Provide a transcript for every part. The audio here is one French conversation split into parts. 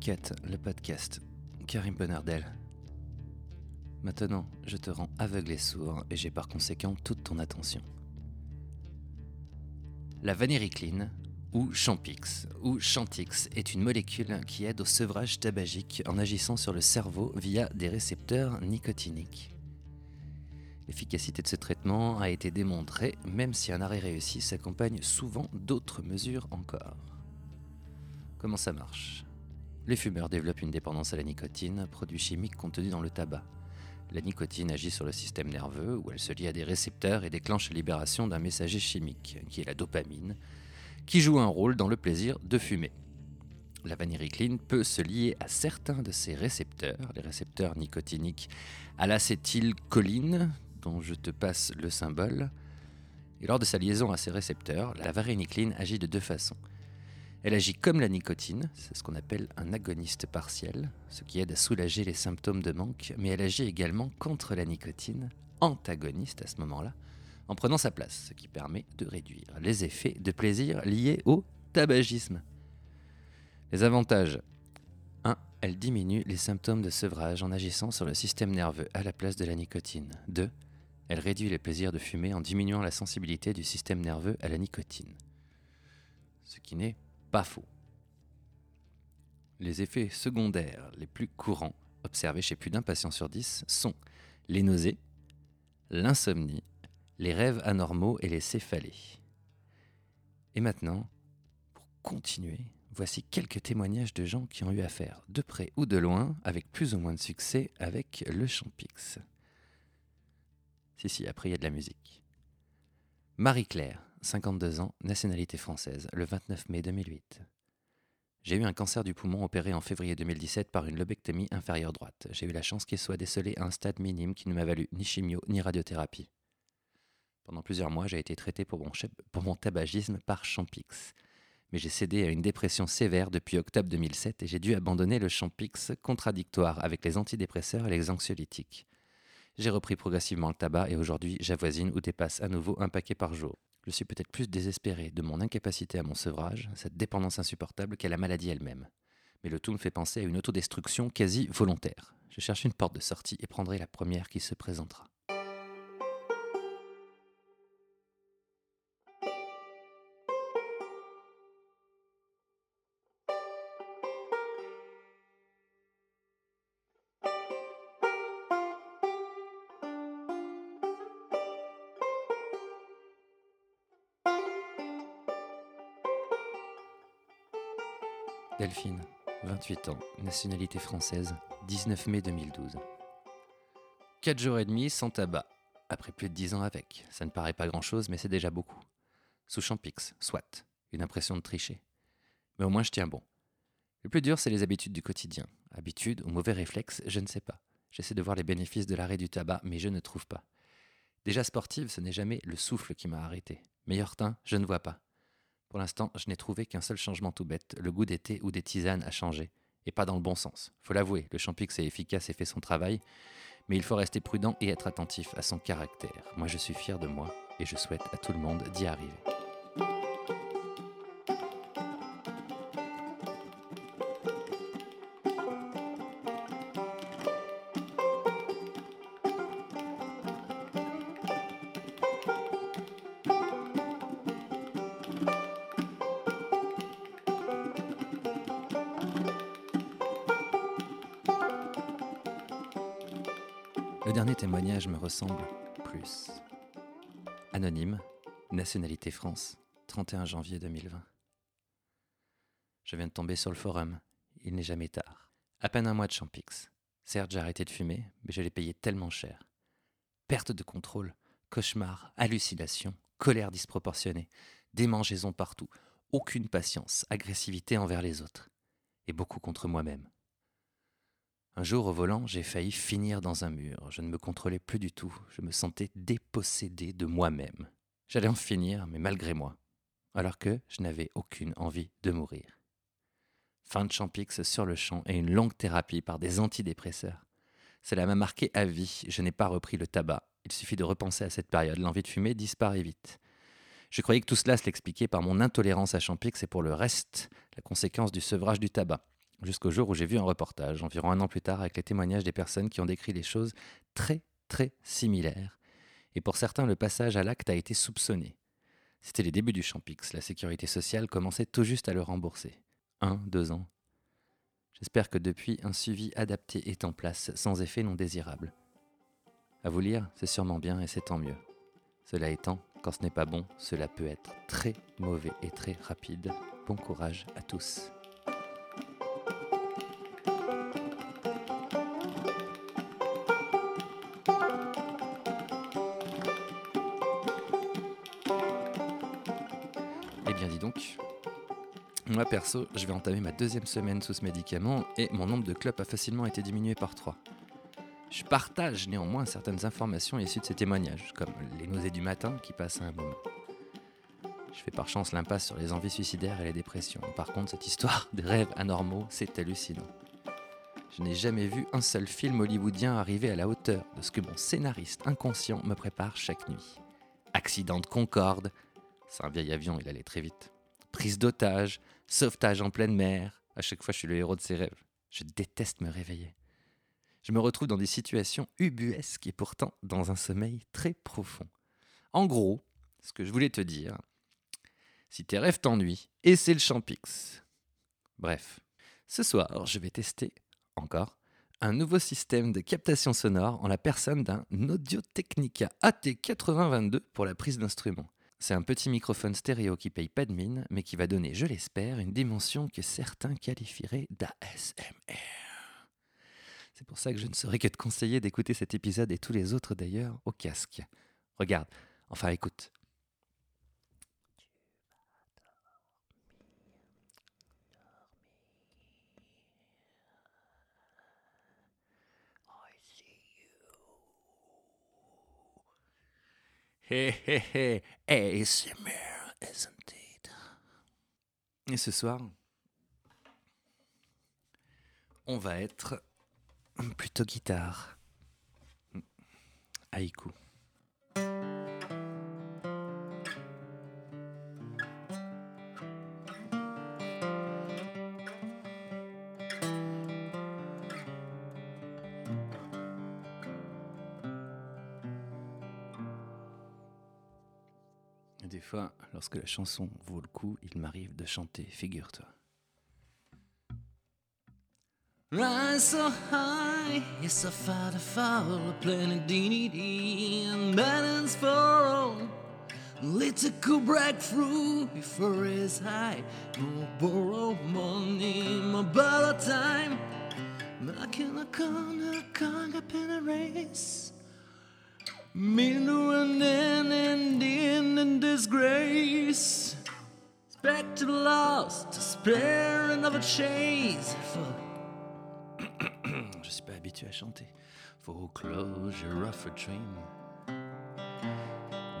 Cut, le podcast. Karim Bonardel. Maintenant, je te rends aveugle et sourd et j'ai par conséquent toute ton attention. La vanéricline, ou Champix, ou Chantix, est une molécule qui aide au sevrage tabagique en agissant sur le cerveau via des récepteurs nicotiniques. L'efficacité de ce traitement a été démontrée, même si un arrêt réussi s'accompagne souvent d'autres mesures encore. Comment ça marche? Les fumeurs développent une dépendance à la nicotine, produit chimique contenu dans le tabac. La nicotine agit sur le système nerveux où elle se lie à des récepteurs et déclenche la libération d'un messager chimique, qui est la dopamine, qui joue un rôle dans le plaisir de fumer. La vaniricline peut se lier à certains de ces récepteurs, les récepteurs nicotiniques, à l'acétylcholine, dont je te passe le symbole. Et lors de sa liaison à ces récepteurs, la varénicline agit de deux façons. Elle agit comme la nicotine, c'est ce qu'on appelle un agoniste partiel, ce qui aide à soulager les symptômes de manque, mais elle agit également contre la nicotine, antagoniste à ce moment-là, en prenant sa place, ce qui permet de réduire les effets de plaisir liés au tabagisme. Les avantages 1. Elle diminue les symptômes de sevrage en agissant sur le système nerveux à la place de la nicotine. 2. Elle réduit les plaisirs de fumer en diminuant la sensibilité du système nerveux à la nicotine. Ce qui n'est pas faux. Les effets secondaires les plus courants observés chez plus d'un patient sur dix sont les nausées, l'insomnie, les rêves anormaux et les céphalées. Et maintenant, pour continuer, voici quelques témoignages de gens qui ont eu affaire, de près ou de loin, avec plus ou moins de succès, avec le Champix. Si, si, après il y a de la musique. Marie-Claire, 52 ans, nationalité française, le 29 mai 2008. J'ai eu un cancer du poumon opéré en février 2017 par une lobectomie inférieure droite. J'ai eu la chance qu'il soit décelé à un stade minime qui ne m'a valu ni chimio ni radiothérapie. Pendant plusieurs mois, j'ai été traité pour mon, tabagisme par Champix. Mais j'ai cédé à une dépression sévère depuis octobre 2007 et j'ai dû abandonner le Champix contradictoire avec les antidépresseurs et les anxiolytiques. J'ai repris progressivement le tabac et aujourd'hui j'avoisine ou dépasse à nouveau un paquet par jour. Je suis peut-être plus désespéré de mon incapacité à mon sevrage, cette dépendance insupportable qu'à la maladie elle-même. Mais le tout me fait penser à une autodestruction quasi volontaire. Je cherche une porte de sortie et prendrai la première qui se présentera. Delphine, 28 ans, nationalité française, 19 mai 2012. 4 jours et demi sans tabac, après plus de 10 ans avec. Ça ne paraît pas grand-chose, mais c'est déjà beaucoup. Sous Champix, soit, une impression de tricher. Mais au moins je tiens bon. Le plus dur, c'est les habitudes du quotidien. Habitudes ou mauvais réflexes, je ne sais pas. J'essaie de voir les bénéfices de l'arrêt du tabac, mais je ne trouve pas. Déjà sportive, ce n'est jamais le souffle qui m'a arrêté. Meilleur teint, je ne vois pas. Pour l'instant, je n'ai trouvé qu'un seul changement tout bête. Le goût des thés ou des tisanes a changé. Et pas dans le bon sens. Faut l'avouer, le champix est efficace et fait son travail. Mais il faut rester prudent et être attentif à son caractère. Moi, je suis fier de moi et je souhaite à tout le monde d'y arriver. Le dernier témoignage me ressemble plus. Anonyme, nationalité France, 31 janvier 2020. Je viens de tomber sur le forum, il n'est jamais tard. À peine un mois de Champix. Certes, j'ai arrêté de fumer, mais je l'ai payé tellement cher. Perte de contrôle, cauchemar, hallucination, colère disproportionnée, démangeaisons partout, aucune patience, agressivité envers les autres, et beaucoup contre moi-même. Un jour au volant, j'ai failli finir dans un mur. Je ne me contrôlais plus du tout. Je me sentais dépossédé de moi-même. J'allais en finir, mais malgré moi. Alors que je n'avais aucune envie de mourir. Fin de Champix sur le champ et une longue thérapie par des antidépresseurs. Cela m'a marqué à vie. Je n'ai pas repris le tabac. Il suffit de repenser à cette période. L'envie de fumer disparaît vite. Je croyais que tout cela se l'expliquait par mon intolérance à Champix et pour le reste, la conséquence du sevrage du tabac. Jusqu'au jour où j'ai vu un reportage, environ un an plus tard, avec les témoignages des personnes qui ont décrit des choses très, très similaires. Et pour certains, le passage à l'acte a été soupçonné. C'était les débuts du Champix, la sécurité sociale commençait tout juste à le rembourser. Un, deux ans. J'espère que depuis, un suivi adapté est en place, sans effet non désirable. À vous lire, c'est sûrement bien et c'est tant mieux. Cela étant, quand ce n'est pas bon, cela peut être très mauvais et très rapide. Bon courage à tous. Moi perso, je vais entamer ma deuxième semaine sous ce médicament et mon nombre de clopes a facilement été diminué par 3. Je partage néanmoins certaines informations issues de ces témoignages, comme les nausées du matin qui passent à un moment. Je fais par chance l'impasse sur les envies suicidaires et les dépressions. Par contre, cette histoire des rêves anormaux, c'est hallucinant. Je n'ai jamais vu un seul film hollywoodien arriver à la hauteur de ce que mon scénariste inconscient me prépare chaque nuit. Accident de Concorde, c'est un vieil avion, il allait très vite. Prise d'otage, sauvetage en pleine mer, à chaque fois je suis le héros de ses rêves. Je déteste me réveiller. Je me retrouve dans des situations ubuesques et pourtant dans un sommeil très profond. En gros, ce que je voulais te dire, si tes rêves t'ennuient, c'est le Champix. Bref, ce soir, je vais tester, encore, un nouveau système de captation sonore en la personne d'un Audio Technica AT8022 pour la prise d'instrument. C'est un petit microphone stéréo qui paye pas de mine, mais qui va donner, je l'espère, une dimension que certains qualifieraient d'ASMR. C'est pour ça que je ne saurais que te conseiller d'écouter cet épisode et tous les autres d'ailleurs au casque. Regarde, enfin écoute. Hé hé hé, ASMR, isn't it? Et ce soir, on va être plutôt guitare. Haïku. Des fois, lorsque la chanson vaut le coup, il m'arrive de chanter, figure-toi. Rise so high, yes, a playing dee dee and balance for all. Little could break through before his high. A To lost, to spare another chase. For Je suis pas habitué à chanter. For closure of a dream.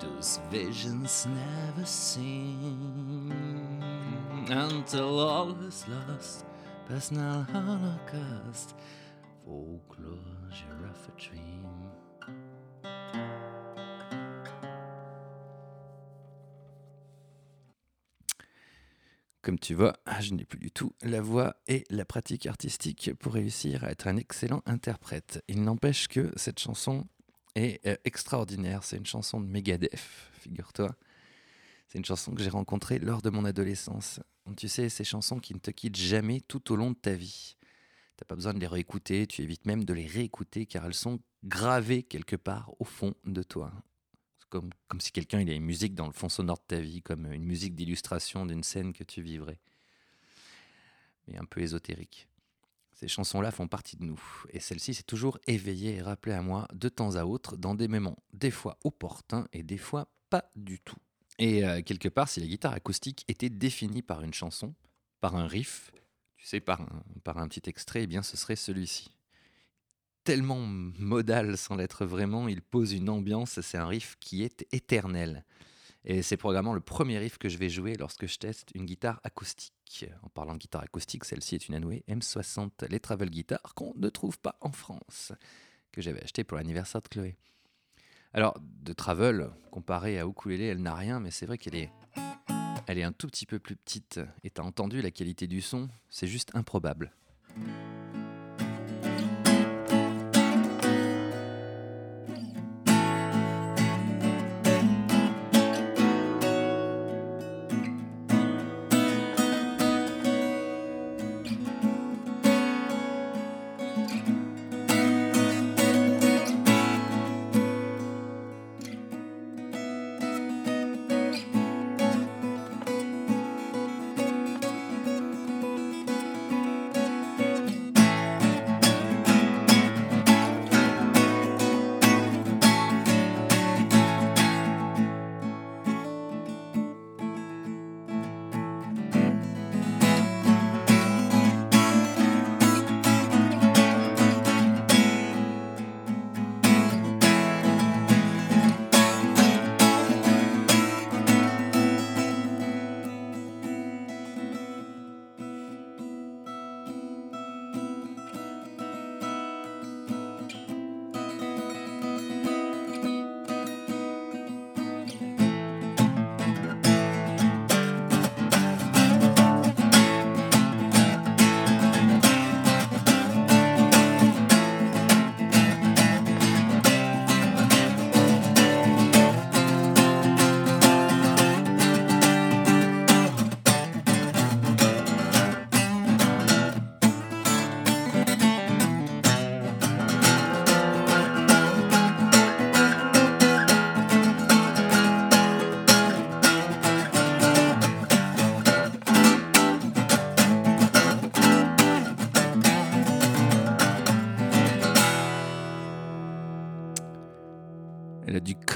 Those visions never seen until all is lost. Personal holocaust. For closure of a dream. Comme tu vois, je n'ai plus du tout la voix et la pratique artistique pour réussir à être un excellent interprète. Il n'empêche que cette chanson est euh, extraordinaire. C'est une chanson de Megadeth, figure-toi. C'est une chanson que j'ai rencontrée lors de mon adolescence. Tu sais, ces chansons qui ne te quittent jamais tout au long de ta vie. T'as pas besoin de les réécouter, tu évites même de les réécouter car elles sont gravées quelque part au fond de toi comme, si quelqu'un il a une musique dans le fond sonore de ta vie, comme une musique d'illustration d'une scène que tu vivrais. Mais un peu ésotérique. Ces chansons-là font partie de nous, et celle-ci s'est toujours éveillée et rappelée à moi de temps à autre dans des moments des fois opportuns et des fois pas du tout. Et euh, quelque part, si la guitare acoustique était définie par une chanson, par un riff, tu sais, par un, par un petit extrait, eh bien ce serait celui-ci tellement modal sans l'être vraiment, il pose une ambiance, c'est un riff qui est éternel. Et c'est probablement le premier riff que je vais jouer lorsque je teste une guitare acoustique. En parlant de guitare acoustique, celle-ci est une Anoué M60, les travel guitars qu'on ne trouve pas en France, que j'avais acheté pour l'anniversaire de Chloé. Alors, de travel, comparée à ukulélé, elle n'a rien, mais c'est vrai qu'elle est, elle est un tout petit peu plus petite. Et t'as entendu la qualité du son, c'est juste improbable.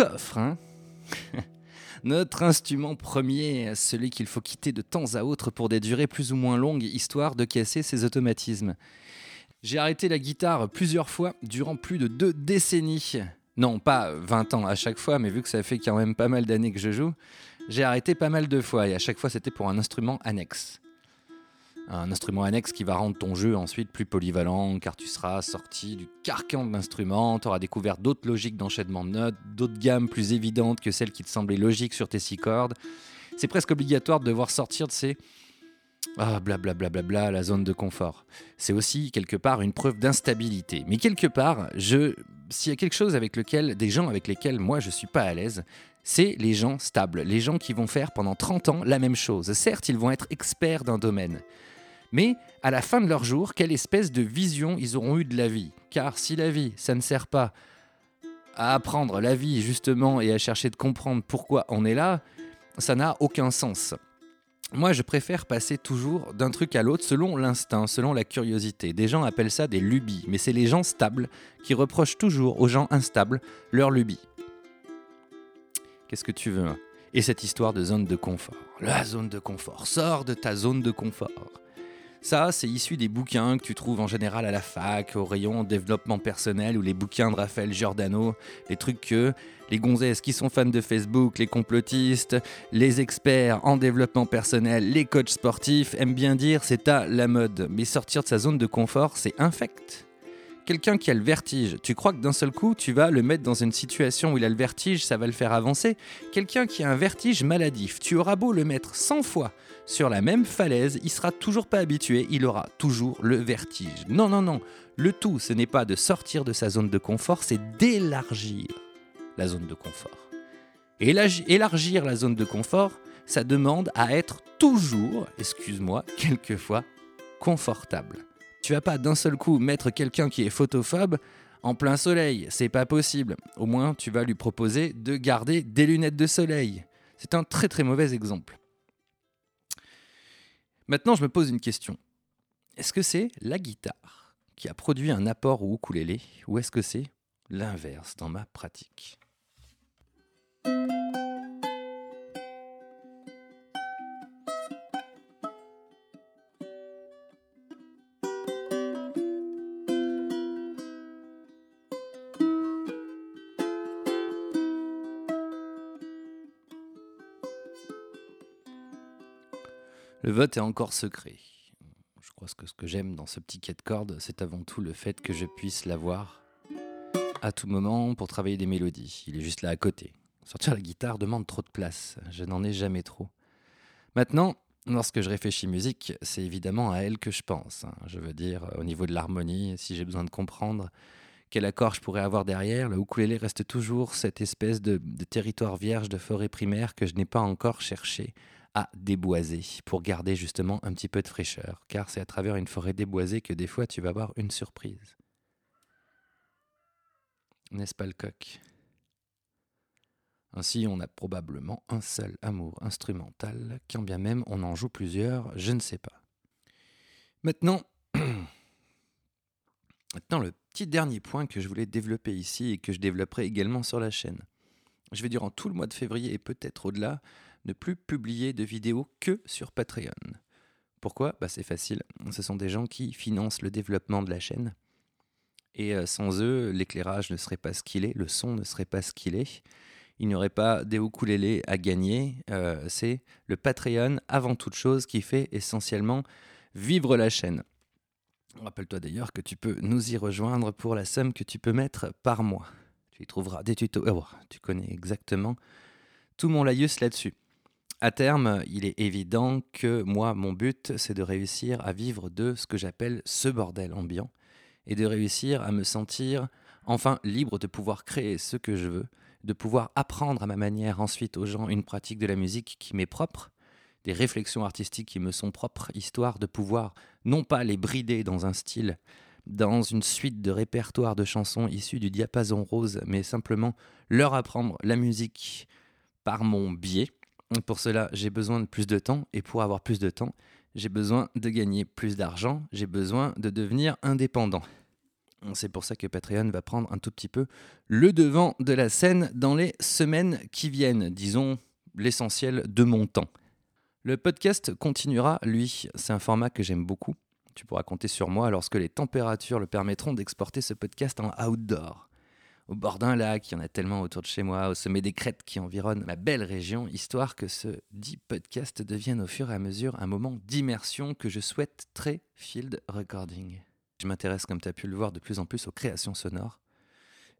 Coffre, hein Notre instrument premier, celui qu'il faut quitter de temps à autre pour des durées plus ou moins longues, histoire de casser ses automatismes. J'ai arrêté la guitare plusieurs fois durant plus de deux décennies. Non, pas 20 ans à chaque fois, mais vu que ça fait quand même pas mal d'années que je joue, j'ai arrêté pas mal de fois et à chaque fois c'était pour un instrument annexe. Un instrument annexe qui va rendre ton jeu ensuite plus polyvalent car tu seras sorti du carcan de l'instrument, tu auras découvert d'autres logiques d'enchaînement de notes, d'autres gammes plus évidentes que celles qui te semblaient logiques sur tes six cordes. C'est presque obligatoire de devoir sortir de ces ah, blablabla, la zone de confort. C'est aussi quelque part une preuve d'instabilité. Mais quelque part, je, s'il y a quelque chose avec lequel, des gens avec lesquels moi je suis pas à l'aise, c'est les gens stables, les gens qui vont faire pendant 30 ans la même chose. Certes, ils vont être experts d'un domaine. Mais à la fin de leur jour, quelle espèce de vision ils auront eu de la vie? Car si la vie, ça ne sert pas à apprendre la vie justement et à chercher de comprendre pourquoi on est là, ça n'a aucun sens. Moi, je préfère passer toujours d'un truc à l'autre selon l'instinct, selon la curiosité. Des gens appellent ça des lubies, mais c'est les gens stables qui reprochent toujours aux gens instables leur lubie. Qu'est-ce que tu veux hein? Et cette histoire de zone de confort. La zone de confort. Sors de ta zone de confort. Ça, c'est issu des bouquins que tu trouves en général à la fac, au rayon développement personnel ou les bouquins de Raphaël Giordano, les trucs que les gonzesses qui sont fans de Facebook, les complotistes, les experts en développement personnel, les coachs sportifs aiment bien dire c'est à la mode. Mais sortir de sa zone de confort, c'est infect. Quelqu'un qui a le vertige, tu crois que d'un seul coup, tu vas le mettre dans une situation où il a le vertige, ça va le faire avancer? Quelqu'un qui a un vertige maladif, tu auras beau le mettre 100 fois sur la même falaise, il sera toujours pas habitué, il aura toujours le vertige. Non, non, non. Le tout, ce n'est pas de sortir de sa zone de confort, c'est d'élargir la zone de confort. Et élargir la zone de confort, ça demande à être toujours, excuse-moi, quelquefois, confortable. Tu vas pas d'un seul coup mettre quelqu'un qui est photophobe en plein soleil, c'est pas possible. Au moins, tu vas lui proposer de garder des lunettes de soleil. C'est un très très mauvais exemple. Maintenant, je me pose une question. Est-ce que c'est la guitare qui a produit un apport au ukulélé ou est-ce que c'est l'inverse dans ma pratique? Le vote est encore secret. Je crois que ce que j'aime dans ce petit quai de corde, c'est avant tout le fait que je puisse l'avoir à tout moment pour travailler des mélodies. Il est juste là à côté. Sortir la guitare demande trop de place. Je n'en ai jamais trop. Maintenant, lorsque je réfléchis musique, c'est évidemment à elle que je pense. Hein. Je veux dire, au niveau de l'harmonie, si j'ai besoin de comprendre quel accord je pourrais avoir derrière, le ukulélé reste toujours cette espèce de territoire vierge de forêt primaire que je n'ai pas encore cherché à déboiser pour garder justement un petit peu de fraîcheur, car c'est à travers une forêt déboisée que des fois tu vas avoir une surprise. N'est-ce pas le coq? Ainsi, on a probablement un seul amour instrumental, quand bien même on en joue plusieurs, je ne sais pas. Maintenant, maintenant le petit dernier point que je voulais développer ici et que je développerai également sur la chaîne. Je vais durant tout le mois de février et peut-être au-delà ne plus publier de vidéos que sur Patreon. Pourquoi? Bah, C'est facile, ce sont des gens qui financent le développement de la chaîne. Et euh, sans eux, l'éclairage ne serait pas ce qu'il est, le son ne serait pas ce qu'il est. Il n'y aurait pas des ukulélés à gagner. Euh, c'est le Patreon, avant toute chose, qui fait essentiellement vivre la chaîne. Rappelle-toi d'ailleurs que tu peux nous y rejoindre pour la somme que tu peux mettre par mois. Tu y trouveras des tutos. Oh, tu connais exactement tout mon laïus là-dessus. À terme, il est évident que moi, mon but, c'est de réussir à vivre de ce que j'appelle ce bordel ambiant et de réussir à me sentir enfin libre de pouvoir créer ce que je veux, de pouvoir apprendre à ma manière ensuite aux gens une pratique de la musique qui m'est propre, des réflexions artistiques qui me sont propres, histoire de pouvoir non pas les brider dans un style, dans une suite de répertoires de chansons issues du diapason rose, mais simplement leur apprendre la musique par mon biais pour cela, j'ai besoin de plus de temps et pour avoir plus de temps, j'ai besoin de gagner plus d'argent, j'ai besoin de devenir indépendant. C'est pour ça que Patreon va prendre un tout petit peu le devant de la scène dans les semaines qui viennent, disons l'essentiel de mon temps. Le podcast continuera, lui, c'est un format que j'aime beaucoup. Tu pourras compter sur moi lorsque les températures le permettront d'exporter ce podcast en outdoor. Au bord d'un lac, il y en a tellement autour de chez moi, au sommet des crêtes qui environnent ma belle région, histoire que ce dit podcast devienne au fur et à mesure un moment d'immersion que je souhaite très field recording. Je m'intéresse, comme tu as pu le voir, de plus en plus aux créations sonores.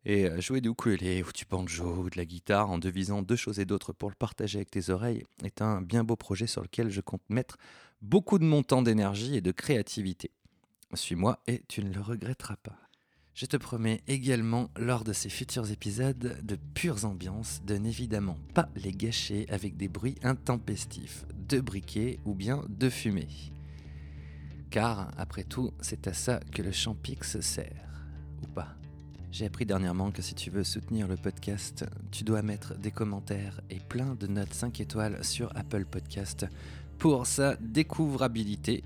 Et jouer du ukulélé ou du banjo ou de la guitare en devisant deux choses et d'autres pour le partager avec tes oreilles est un bien beau projet sur lequel je compte mettre beaucoup de mon temps d'énergie et de créativité. Suis-moi et tu ne le regretteras pas. Je te promets également, lors de ces futurs épisodes, de pures ambiances, de n'évidemment pas les gâcher avec des bruits intempestifs, de briquet ou bien de fumée. Car, après tout, c'est à ça que le Champix sert. Ou pas. J'ai appris dernièrement que si tu veux soutenir le podcast, tu dois mettre des commentaires et plein de notes 5 étoiles sur Apple Podcast pour sa découvrabilité.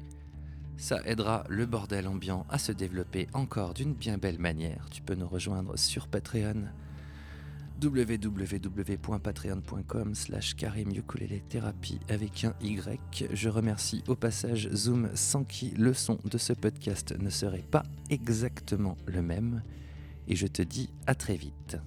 Ça aidera le bordel ambiant à se développer encore d'une bien belle manière. Tu peux nous rejoindre sur Patreon www.patreon.com slash thérapie avec un Y. Je remercie au passage Zoom sans qui le son de ce podcast ne serait pas exactement le même et je te dis à très vite.